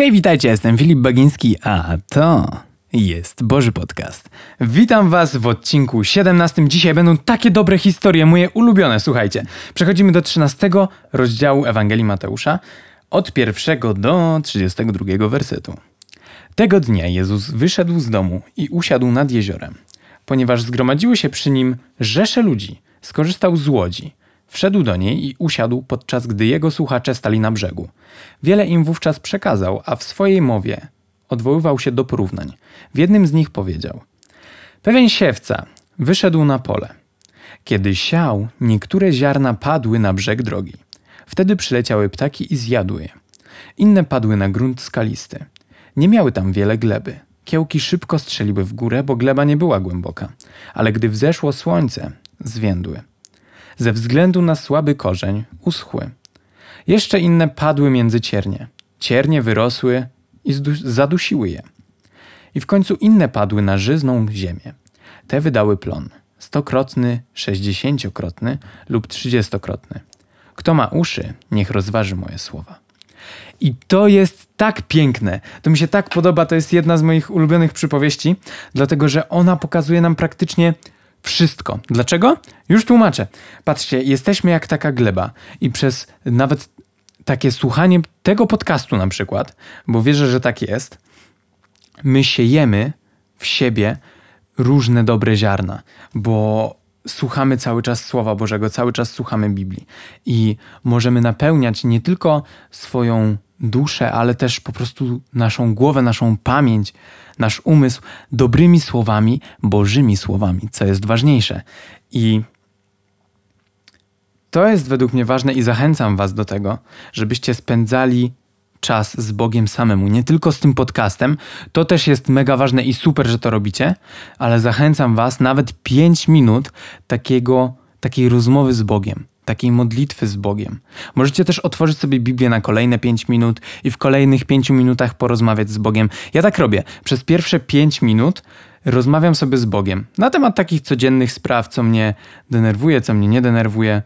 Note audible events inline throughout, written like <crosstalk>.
Hej, witajcie, jestem Filip Bagiński, a to jest Boży Podcast. Witam Was w odcinku 17. Dzisiaj będą takie dobre historie, moje ulubione, słuchajcie. Przechodzimy do 13 rozdziału Ewangelii Mateusza, od pierwszego do 32 wersetu. Tego dnia Jezus wyszedł z domu i usiadł nad jeziorem. Ponieważ zgromadziły się przy nim rzesze ludzi, skorzystał z łodzi – Wszedł do niej i usiadł, podczas gdy jego słuchacze stali na brzegu. Wiele im wówczas przekazał, a w swojej mowie odwoływał się do porównań. W jednym z nich powiedział: Pewien siewca wyszedł na pole. Kiedy siał, niektóre ziarna padły na brzeg drogi. Wtedy przyleciały ptaki i zjadły je. Inne padły na grunt skalisty. Nie miały tam wiele gleby. Kiełki szybko strzeliły w górę, bo gleba nie była głęboka. Ale gdy wzeszło słońce, zwiędły ze względu na słaby korzeń uschły. Jeszcze inne padły między ciernie. Ciernie wyrosły i zadusiły je. I w końcu inne padły na żyzną ziemię. Te wydały plon. Stokrotny, sześćdziesięciokrotny lub trzydziestokrotny. Kto ma uszy, niech rozważy moje słowa. I to jest tak piękne. To mi się tak podoba. To jest jedna z moich ulubionych przypowieści, dlatego że ona pokazuje nam praktycznie wszystko. Dlaczego? Już tłumaczę. Patrzcie, jesteśmy jak taka gleba i przez nawet takie słuchanie tego podcastu na przykład, bo wierzę, że tak jest, my siejemy w siebie różne dobre ziarna, bo słuchamy cały czas Słowa Bożego, cały czas słuchamy Biblii i możemy napełniać nie tylko swoją duszę, ale też po prostu naszą głowę, naszą pamięć, nasz umysł dobrymi słowami, Bożymi słowami, co jest ważniejsze. I to jest według mnie ważne i zachęcam Was do tego, żebyście spędzali czas z Bogiem samemu, nie tylko z tym podcastem. To też jest mega ważne i super, że to robicie, ale zachęcam Was nawet 5 minut takiego, takiej rozmowy z Bogiem takiej modlitwy z Bogiem. Możecie też otworzyć sobie Biblię na kolejne 5 minut i w kolejnych 5 minutach porozmawiać z Bogiem. Ja tak robię. Przez pierwsze 5 minut rozmawiam sobie z Bogiem na temat takich codziennych spraw, co mnie denerwuje, co mnie nie denerwuje.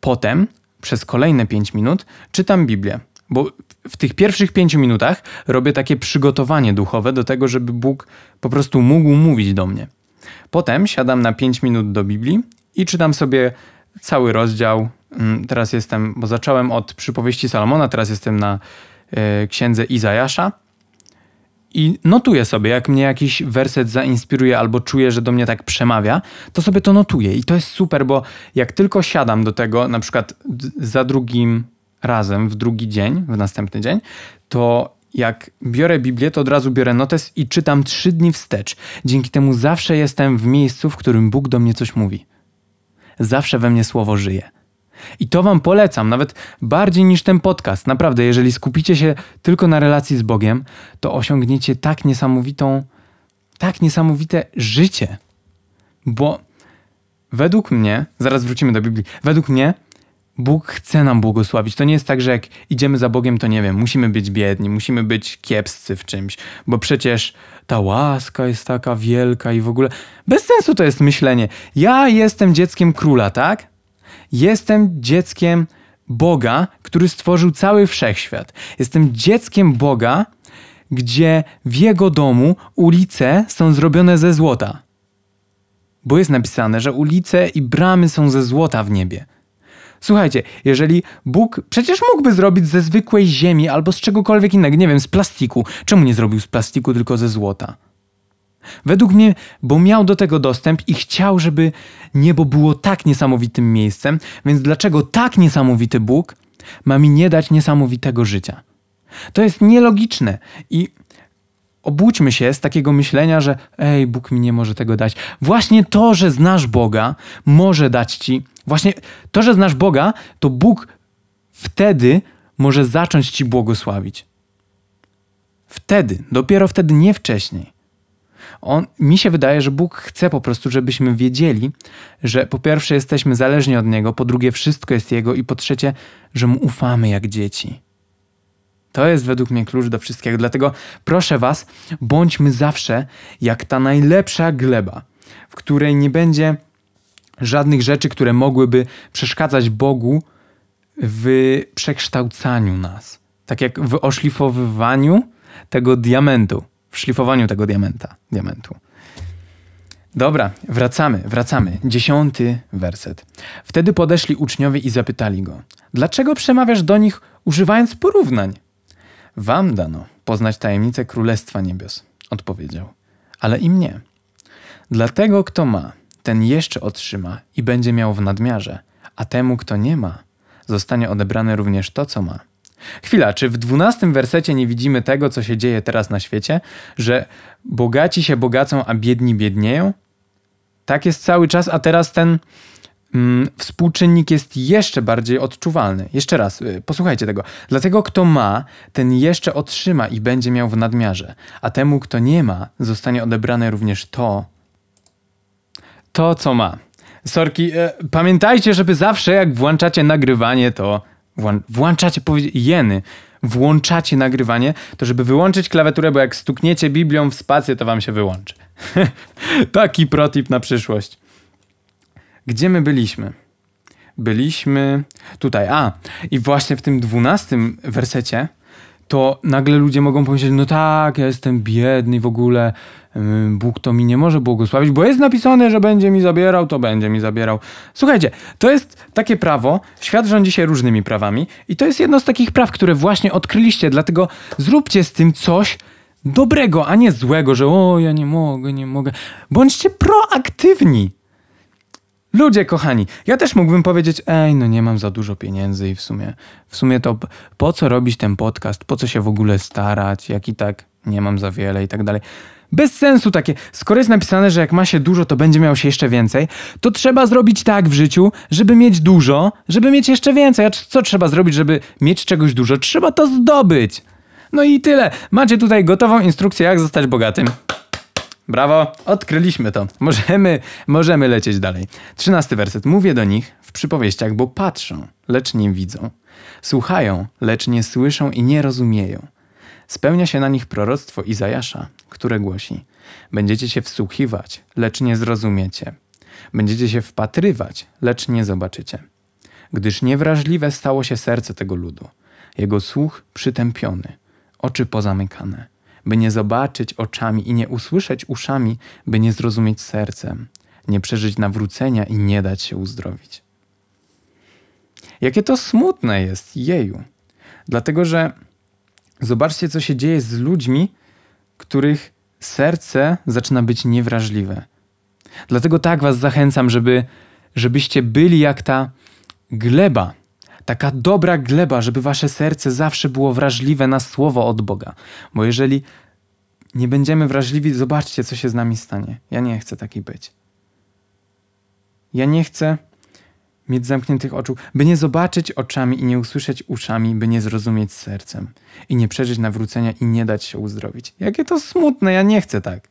Potem przez kolejne 5 minut czytam Biblię, bo w tych pierwszych 5 minutach robię takie przygotowanie duchowe do tego, żeby Bóg po prostu mógł mówić do mnie. Potem siadam na 5 minut do Biblii i czytam sobie cały rozdział. Mm, teraz jestem, bo zacząłem od przypowieści Salomona, teraz jestem na e, księdze Izajasza. I notuję sobie, jak mnie jakiś werset zainspiruje albo czuję, że do mnie tak przemawia, to sobie to notuję. I to jest super, bo jak tylko siadam do tego, na przykład za drugim razem, w drugi dzień, w następny dzień, to jak biorę Biblię, to od razu biorę notes i czytam trzy dni wstecz. Dzięki temu zawsze jestem w miejscu, w którym Bóg do mnie coś mówi zawsze we mnie słowo żyje. I to Wam polecam, nawet bardziej niż ten podcast. Naprawdę, jeżeli skupicie się tylko na relacji z Bogiem, to osiągniecie tak niesamowitą, tak niesamowite życie. Bo według mnie, zaraz wrócimy do Biblii, według mnie Bóg chce nam błogosławić. To nie jest tak, że jak idziemy za Bogiem, to nie wiem, musimy być biedni, musimy być kiepscy w czymś, bo przecież ta łaska jest taka wielka i w ogóle. Bez sensu to jest myślenie. Ja jestem dzieckiem króla, tak? Jestem dzieckiem Boga, który stworzył cały wszechświat. Jestem dzieckiem Boga, gdzie w jego domu ulice są zrobione ze złota. Bo jest napisane, że ulice i bramy są ze złota w niebie. Słuchajcie, jeżeli Bóg przecież mógłby zrobić ze zwykłej ziemi albo z czegokolwiek innego, nie wiem, z plastiku, czemu nie zrobił z plastiku tylko ze złota? Według mnie, bo miał do tego dostęp i chciał, żeby niebo było tak niesamowitym miejscem, więc dlaczego tak niesamowity Bóg ma mi nie dać niesamowitego życia? To jest nielogiczne i obudźmy się z takiego myślenia, że ej, Bóg mi nie może tego dać. Właśnie to, że znasz Boga, może dać ci Właśnie to, że znasz Boga, to Bóg wtedy może zacząć ci błogosławić. Wtedy, dopiero wtedy, nie wcześniej. On, mi się wydaje, że Bóg chce po prostu, żebyśmy wiedzieli, że po pierwsze jesteśmy zależni od Niego, po drugie wszystko jest Jego i po trzecie, że Mu ufamy jak dzieci. To jest według mnie klucz do wszystkiego. Dlatego proszę Was, bądźmy zawsze jak ta najlepsza gleba, w której nie będzie żadnych rzeczy, które mogłyby przeszkadzać Bogu w przekształcaniu nas. Tak jak w oszlifowywaniu tego diamentu, w szlifowaniu tego diamenta, diamentu. Dobra, wracamy, wracamy. Dziesiąty werset. Wtedy podeszli uczniowie i zapytali go: Dlaczego przemawiasz do nich używając porównań? Wam dano poznać tajemnicę Królestwa Niebios, odpowiedział, ale im nie. Dlatego, kto ma, ten jeszcze otrzyma i będzie miał w nadmiarze, a temu, kto nie ma, zostanie odebrane również to, co ma. Chwila, czy w dwunastym wersecie nie widzimy tego, co się dzieje teraz na świecie, że bogaci się bogacą, a biedni biednieją? Tak jest cały czas, a teraz ten współczynnik jest jeszcze bardziej odczuwalny. Jeszcze raz, y, posłuchajcie tego. Dlatego, kto ma, ten jeszcze otrzyma i będzie miał w nadmiarze, a temu, kto nie ma, zostanie odebrane również to, to, co ma. Sorki, e, pamiętajcie, żeby zawsze jak włączacie nagrywanie, to włą włączacie, jeny, włączacie nagrywanie, to żeby wyłączyć klawiaturę, bo jak stukniecie Biblią w spację, to wam się wyłączy. <laughs> Taki protip na przyszłość. Gdzie my byliśmy? Byliśmy tutaj. A, i właśnie w tym dwunastym wersecie to nagle ludzie mogą powiedzieć, no tak, ja jestem biedny i w ogóle Bóg to mi nie może błogosławić, bo jest napisane, że będzie mi zabierał, to będzie mi zabierał. Słuchajcie, to jest takie prawo, świat rządzi się różnymi prawami i to jest jedno z takich praw, które właśnie odkryliście, dlatego zróbcie z tym coś dobrego, a nie złego, że o, ja nie mogę, nie mogę. Bądźcie proaktywni. Ludzie kochani, ja też mógłbym powiedzieć, ej, no nie mam za dużo pieniędzy i w sumie, w sumie to po co robić ten podcast, po co się w ogóle starać, jak i tak nie mam za wiele i tak dalej. Bez sensu takie. Skoro jest napisane, że jak ma się dużo, to będzie miał się jeszcze więcej, to trzeba zrobić tak w życiu, żeby mieć dużo, żeby mieć jeszcze więcej. A co trzeba zrobić, żeby mieć czegoś dużo? Trzeba to zdobyć. No i tyle. Macie tutaj gotową instrukcję, jak zostać bogatym. Brawo, odkryliśmy to. Możemy, możemy lecieć dalej. Trzynasty werset. Mówię do nich w przypowieściach, bo patrzą, lecz nie widzą. Słuchają, lecz nie słyszą i nie rozumieją. Spełnia się na nich proroctwo Izajasza, które głosi: Będziecie się wsłuchiwać, lecz nie zrozumiecie. Będziecie się wpatrywać, lecz nie zobaczycie. Gdyż niewrażliwe stało się serce tego ludu, jego słuch przytępiony, oczy pozamykane, by nie zobaczyć oczami i nie usłyszeć uszami, by nie zrozumieć sercem, nie przeżyć nawrócenia i nie dać się uzdrowić. Jakie to smutne jest, jeju. Dlatego, że Zobaczcie, co się dzieje z ludźmi, których serce zaczyna być niewrażliwe. Dlatego tak Was zachęcam, żeby, żebyście byli jak ta gleba, taka dobra gleba, żeby Wasze serce zawsze było wrażliwe na słowo od Boga. Bo jeżeli nie będziemy wrażliwi, zobaczcie, co się z nami stanie. Ja nie chcę taki być. Ja nie chcę mieć zamkniętych oczu, by nie zobaczyć oczami i nie usłyszeć uszami, by nie zrozumieć sercem i nie przeżyć nawrócenia i nie dać się uzdrowić. Jakie to smutne, ja nie chcę tak.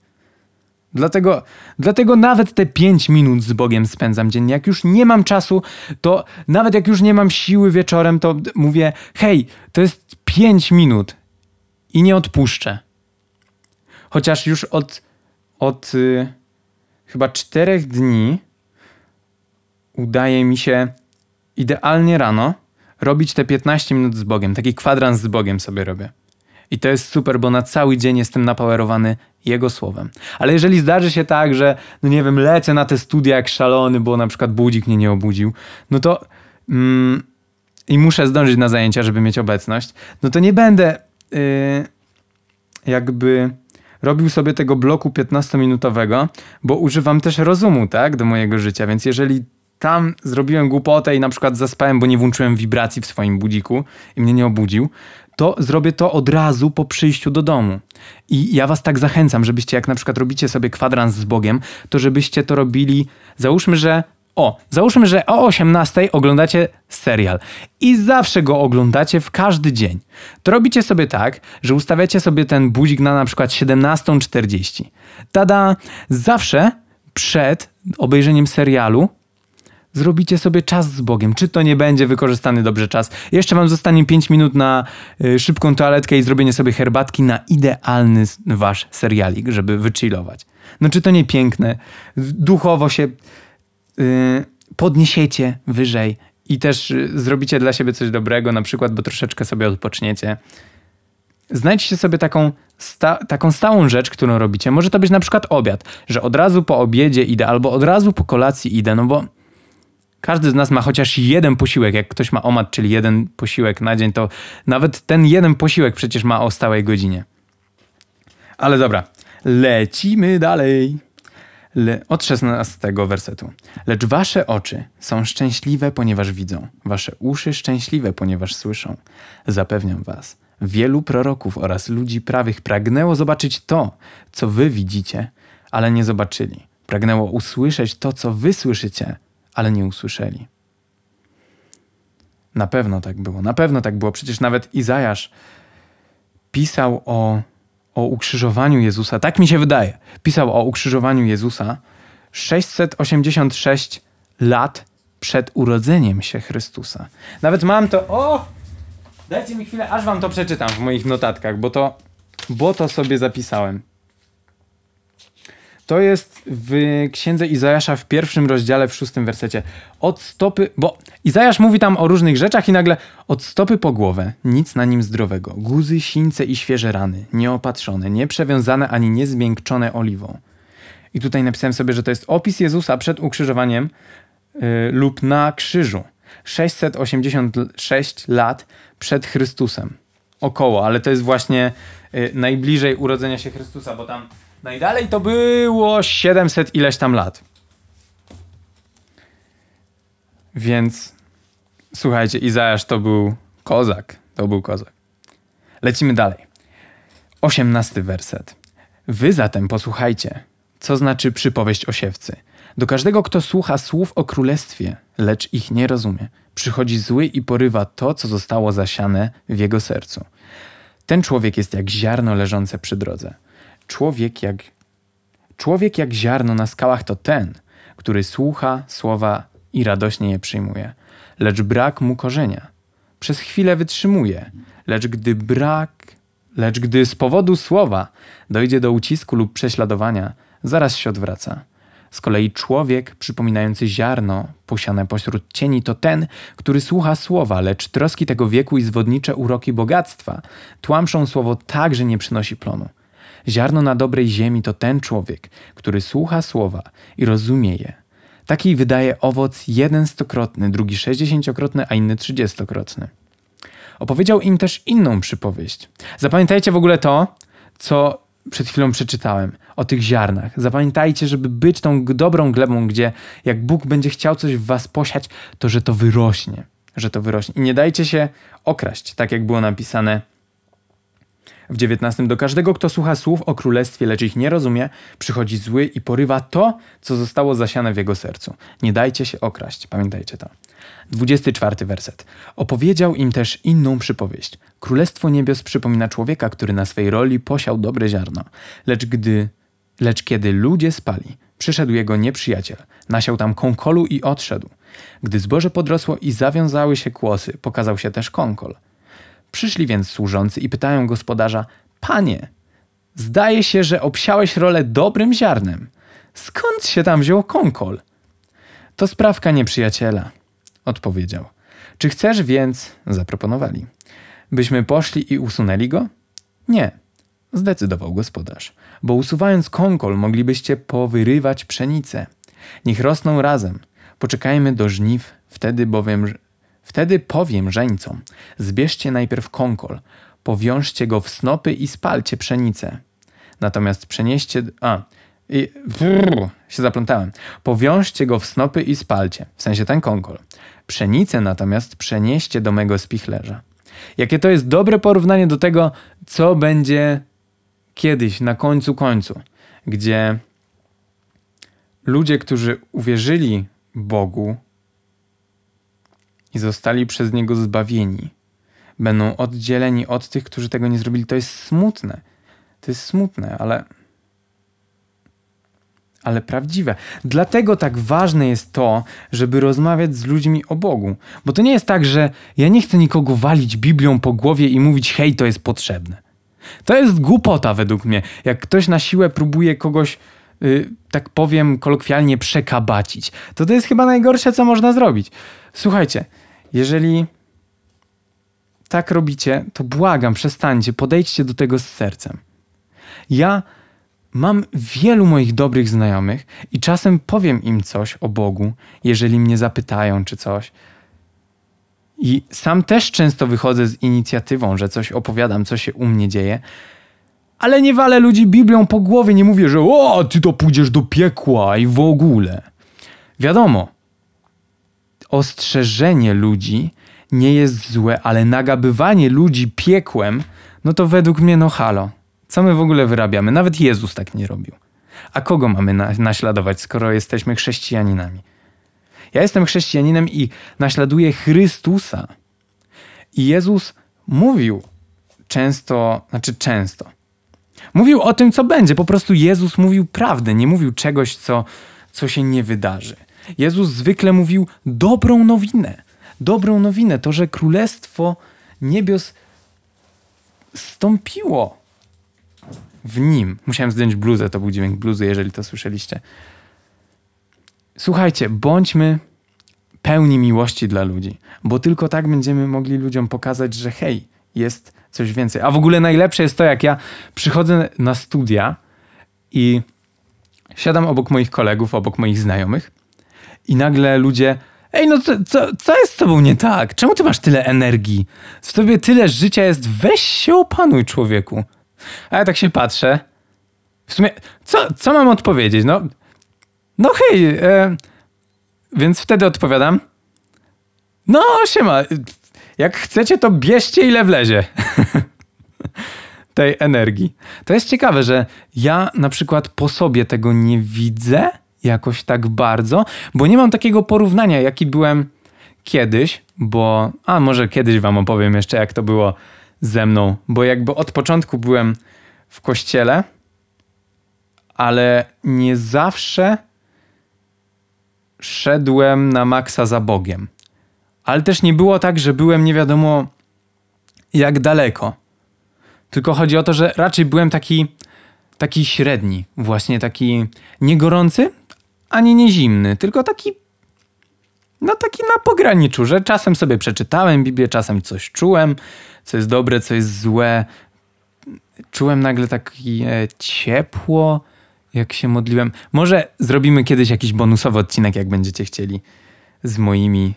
Dlatego, dlatego nawet te pięć minut z Bogiem spędzam dziennie. Jak już nie mam czasu, to nawet jak już nie mam siły wieczorem, to mówię: hej, to jest pięć minut i nie odpuszczę. Chociaż już od, od y, chyba czterech dni udaje mi się idealnie rano robić te 15 minut z Bogiem. Taki kwadrans z Bogiem sobie robię. I to jest super, bo na cały dzień jestem napowerowany Jego słowem. Ale jeżeli zdarzy się tak, że, no nie wiem, lecę na te studia jak szalony, bo na przykład budzik mnie nie obudził, no to mm, i muszę zdążyć na zajęcia, żeby mieć obecność, no to nie będę yy, jakby robił sobie tego bloku 15-minutowego, bo używam też rozumu, tak, do mojego życia, więc jeżeli tam zrobiłem głupotę i na przykład zaspałem, bo nie włączyłem wibracji w swoim budziku i mnie nie obudził, to zrobię to od razu po przyjściu do domu. I ja was tak zachęcam, żebyście jak na przykład robicie sobie kwadrans z Bogiem, to żebyście to robili, załóżmy, że o, załóżmy, że o 18 oglądacie serial i zawsze go oglądacie w każdy dzień. To robicie sobie tak, że ustawiacie sobie ten budzik na na przykład 17.40. Tada, zawsze przed obejrzeniem serialu zrobicie sobie czas z Bogiem. Czy to nie będzie wykorzystany dobrze czas? Jeszcze wam zostanie 5 minut na y, szybką toaletkę i zrobienie sobie herbatki na idealny wasz serialik, żeby wychillować. No czy to nie piękne? Duchowo się y, podniesiecie wyżej i też y, zrobicie dla siebie coś dobrego, na przykład, bo troszeczkę sobie odpoczniecie. Znajdźcie sobie taką, sta taką stałą rzecz, którą robicie. Może to być na przykład obiad, że od razu po obiedzie idę albo od razu po kolacji idę, no bo każdy z nas ma chociaż jeden posiłek. Jak ktoś ma omat, czyli jeden posiłek na dzień, to nawet ten jeden posiłek przecież ma o stałej godzinie. Ale dobra, lecimy dalej. Le od 16 wersetu. Lecz wasze oczy są szczęśliwe, ponieważ widzą, wasze uszy szczęśliwe, ponieważ słyszą. Zapewniam was, wielu proroków oraz ludzi prawych pragnęło zobaczyć to, co wy widzicie, ale nie zobaczyli. Pragnęło usłyszeć to, co wy słyszycie, ale nie usłyszeli. Na pewno tak było, na pewno tak było. Przecież nawet Izajasz pisał o, o ukrzyżowaniu Jezusa, tak mi się wydaje, pisał o ukrzyżowaniu Jezusa 686 lat przed urodzeniem się Chrystusa. Nawet mam to, o! Dajcie mi chwilę, aż wam to przeczytam w moich notatkach, bo to, bo to sobie zapisałem. To jest w księdze Izajasza w pierwszym rozdziale, w szóstym wersecie. Od stopy, bo Izajasz mówi tam o różnych rzeczach i nagle od stopy po głowę nic na nim zdrowego. Guzy, sińce i świeże rany, nieopatrzone, nieprzewiązane ani niezmiękczone oliwą. I tutaj napisałem sobie, że to jest opis Jezusa przed ukrzyżowaniem yy, lub na krzyżu. 686 lat przed Chrystusem. Około, ale to jest właśnie yy, najbliżej urodzenia się Chrystusa, bo tam Najdalej to było 700 ileś tam lat. Więc słuchajcie, Izajasz to był kozak. To był kozak. Lecimy dalej. Osiemnasty werset. Wy zatem posłuchajcie, co znaczy przypowieść o siewcy. Do każdego, kto słucha słów o królestwie, lecz ich nie rozumie, przychodzi zły i porywa to, co zostało zasiane w jego sercu. Ten człowiek jest jak ziarno leżące przy drodze – Człowiek jak, człowiek jak ziarno na skałach to ten, który słucha słowa i radośnie je przyjmuje, lecz brak mu korzenia. Przez chwilę wytrzymuje, lecz gdy brak, lecz gdy z powodu słowa dojdzie do ucisku lub prześladowania, zaraz się odwraca. Z kolei człowiek przypominający ziarno posiane pośród cieni to ten, który słucha słowa, lecz troski tego wieku i zwodnicze uroki bogactwa tłamszą słowo tak, że nie przynosi plonu. Ziarno na dobrej ziemi to ten człowiek, który słucha słowa i rozumie je. Taki wydaje owoc jeden stokrotny, drugi sześćdziesięciokrotny, a inny trzydziestokrotny. Opowiedział im też inną przypowieść. Zapamiętajcie w ogóle to, co przed chwilą przeczytałem o tych ziarnach. Zapamiętajcie, żeby być tą dobrą glebą, gdzie jak Bóg będzie chciał coś w was posiać, to że to wyrośnie. Że to wyrośnie. I nie dajcie się okraść, tak jak było napisane w XIX do każdego, kto słucha słów o królestwie, lecz ich nie rozumie, przychodzi zły i porywa to, co zostało zasiane w jego sercu. Nie dajcie się okraść, pamiętajcie to. 24 werset. Opowiedział im też inną przypowieść. Królestwo niebios przypomina człowieka, który na swej roli posiał dobre ziarno. Lecz gdy, lecz kiedy ludzie spali, przyszedł jego nieprzyjaciel, nasiał tam kąkolu i odszedł. Gdy zboże podrosło i zawiązały się kłosy, pokazał się też kąkol. Przyszli więc służący i pytają gospodarza: Panie, zdaje się, że obsiałeś rolę dobrym ziarnem. Skąd się tam wziął kąkol? To sprawka nieprzyjaciela, odpowiedział. Czy chcesz więc, zaproponowali, byśmy poszli i usunęli go? Nie, zdecydował gospodarz, bo usuwając kąkol moglibyście powyrywać pszenicę. Niech rosną razem. Poczekajmy do żniw, wtedy bowiem Wtedy powiem żeńcom: zbierzcie najpierw kąkol, powiążcie go w snopy i spalcie pszenicę. Natomiast przenieście. A, i, brrr, się zaplątałem. Powiążcie go w snopy i spalcie, w sensie ten kąkol. Pszenicę natomiast przenieście do mego spichlerza. Jakie to jest dobre porównanie do tego, co będzie kiedyś, na końcu końcu, gdzie ludzie, którzy uwierzyli Bogu, i zostali przez Niego zbawieni. Będą oddzieleni od tych, którzy tego nie zrobili. To jest smutne. To jest smutne, ale. Ale prawdziwe. Dlatego tak ważne jest to, żeby rozmawiać z ludźmi o Bogu. Bo to nie jest tak, że ja nie chcę nikogo walić Biblią po głowie i mówić, hej, to jest potrzebne. To jest głupota według mnie. Jak ktoś na siłę próbuje kogoś yy, tak powiem kolokwialnie, przekabacić. To to jest chyba najgorsze, co można zrobić. Słuchajcie, jeżeli tak robicie, to błagam, przestańcie, podejdźcie do tego z sercem. Ja mam wielu moich dobrych znajomych i czasem powiem im coś o Bogu, jeżeli mnie zapytają czy coś. I sam też często wychodzę z inicjatywą, że coś opowiadam, co się u mnie dzieje, ale nie walę ludzi Biblią po głowie, nie mówię, że o, ty to pójdziesz do piekła i w ogóle. Wiadomo, ostrzeżenie ludzi nie jest złe, ale nagabywanie ludzi piekłem, no to według mnie no halo. Co my w ogóle wyrabiamy? Nawet Jezus tak nie robił. A kogo mamy na naśladować, skoro jesteśmy chrześcijaninami? Ja jestem chrześcijaninem i naśladuję Chrystusa. I Jezus mówił często, znaczy często. Mówił o tym, co będzie. Po prostu Jezus mówił prawdę, nie mówił czegoś, co, co się nie wydarzy. Jezus zwykle mówił dobrą nowinę. Dobrą nowinę, to, że królestwo niebios stąpiło w nim. Musiałem zdjąć bluzę, to był dźwięk bluzy, jeżeli to słyszeliście. Słuchajcie, bądźmy pełni miłości dla ludzi, bo tylko tak będziemy mogli ludziom pokazać, że hej, jest coś więcej. A w ogóle najlepsze jest to, jak ja przychodzę na studia i siadam obok moich kolegów, obok moich znajomych i nagle ludzie Ej, no co, co, co jest z tobą nie tak? Czemu ty masz tyle energii? W tobie tyle życia jest. Weź się opanuj, człowieku. A ja tak się patrzę. W sumie, co, co mam odpowiedzieć? No, no hej, e, więc wtedy odpowiadam. No, siema. Jak chcecie, to bierzcie ile wlezie. <laughs> Tej energii. To jest ciekawe, że ja na przykład po sobie tego nie widzę jakoś tak bardzo, bo nie mam takiego porównania, jaki byłem kiedyś, bo a może kiedyś wam opowiem jeszcze, jak to było ze mną, bo jakby od początku byłem w kościele, ale nie zawsze szedłem na maksa za Bogiem. Ale też nie było tak, że byłem nie wiadomo jak daleko. Tylko chodzi o to, że raczej byłem taki, taki średni, właśnie taki nie gorący, ani nie zimny, tylko taki no taki na pograniczu, że czasem sobie przeczytałem Biblię, czasem coś czułem, co jest dobre, co jest złe. Czułem nagle takie ciepło, jak się modliłem. Może zrobimy kiedyś jakiś bonusowy odcinek, jak będziecie chcieli, z moimi,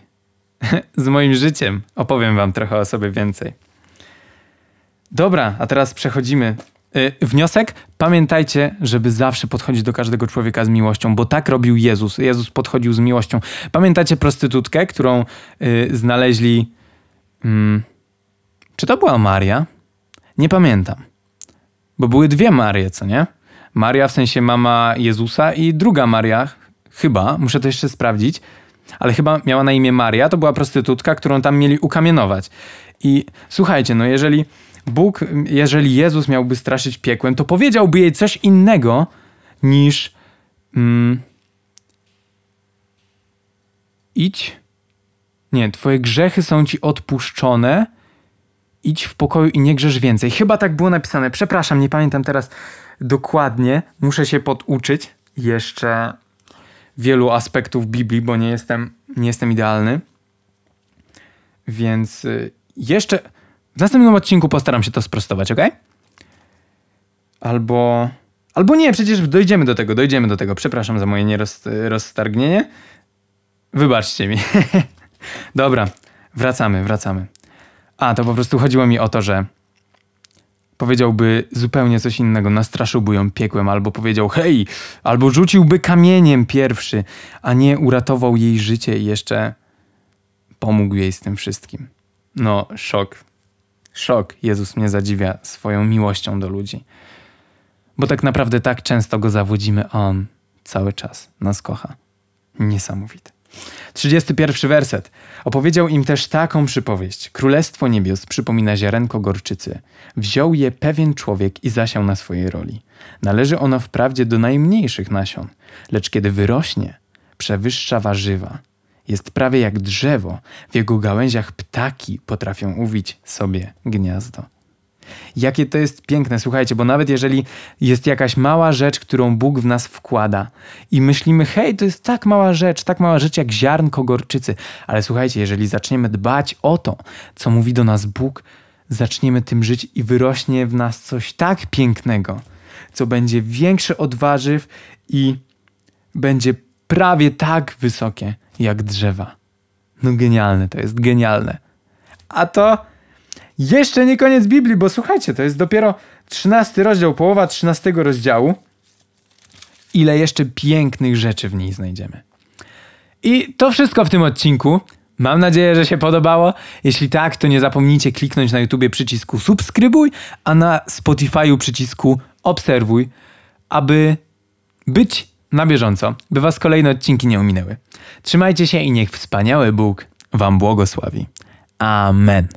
<laughs> z moim życiem. Opowiem wam trochę o sobie więcej. Dobra, a teraz przechodzimy. Yy, wniosek? Pamiętajcie, żeby zawsze podchodzić do każdego człowieka z miłością, bo tak robił Jezus. Jezus podchodził z miłością. Pamiętacie prostytutkę, którą yy, znaleźli. Yy, czy to była Maria? Nie pamiętam. Bo były dwie Marie, co nie? Maria w sensie mama Jezusa i druga Maria, chyba, muszę to jeszcze sprawdzić, ale chyba miała na imię Maria, to była prostytutka, którą tam mieli ukamienować. I słuchajcie, no jeżeli Bóg, jeżeli Jezus miałby straszyć piekłem, to powiedziałby jej coś innego niż mm, idź, nie, twoje grzechy są ci odpuszczone, idź w pokoju i nie grzesz więcej. Chyba tak było napisane. Przepraszam, nie pamiętam teraz dokładnie. Muszę się poduczyć jeszcze wielu aspektów Biblii, bo nie jestem, nie jestem idealny. Więc y, jeszcze w następnym odcinku postaram się to sprostować, ok? Albo. Albo nie, przecież dojdziemy do tego, dojdziemy do tego. Przepraszam za moje nieroztargnienie. Wybaczcie mi. <laughs> Dobra, wracamy, wracamy. A, to po prostu chodziło mi o to, że powiedziałby zupełnie coś innego, nastraszyłby ją piekłem, albo powiedział hej, albo rzuciłby kamieniem pierwszy, a nie uratował jej życie i jeszcze pomógł jej z tym wszystkim. No, szok. Szok. Jezus mnie zadziwia swoją miłością do ludzi. Bo tak naprawdę tak często go zawodzimy, a on cały czas nas kocha. Niesamowite. 31 werset. Opowiedział im też taką przypowieść. Królestwo niebios przypomina ziarenko gorczycy. Wziął je pewien człowiek i zasiał na swojej roli. Należy ono wprawdzie do najmniejszych nasion, lecz kiedy wyrośnie, przewyższa warzywa. Jest prawie jak drzewo, w jego gałęziach ptaki potrafią uwić sobie gniazdo. Jakie to jest piękne, słuchajcie, bo nawet jeżeli jest jakaś mała rzecz, którą Bóg w nas wkłada i myślimy, hej, to jest tak mała rzecz, tak mała rzecz jak ziarnko gorczycy, ale słuchajcie, jeżeli zaczniemy dbać o to, co mówi do nas Bóg, zaczniemy tym żyć i wyrośnie w nas coś tak pięknego, co będzie większe od warzyw i będzie prawie tak wysokie jak drzewa. No genialne, to jest genialne. A to jeszcze nie koniec Biblii, bo słuchajcie, to jest dopiero 13 rozdział, połowa 13 rozdziału. Ile jeszcze pięknych rzeczy w niej znajdziemy. I to wszystko w tym odcinku. Mam nadzieję, że się podobało. Jeśli tak, to nie zapomnijcie kliknąć na YouTubie przycisku subskrybuj, a na Spotify'u przycisku obserwuj, aby być na bieżąco, by was kolejne odcinki nie ominęły. Trzymajcie się i niech wspaniały Bóg wam błogosławi. Amen.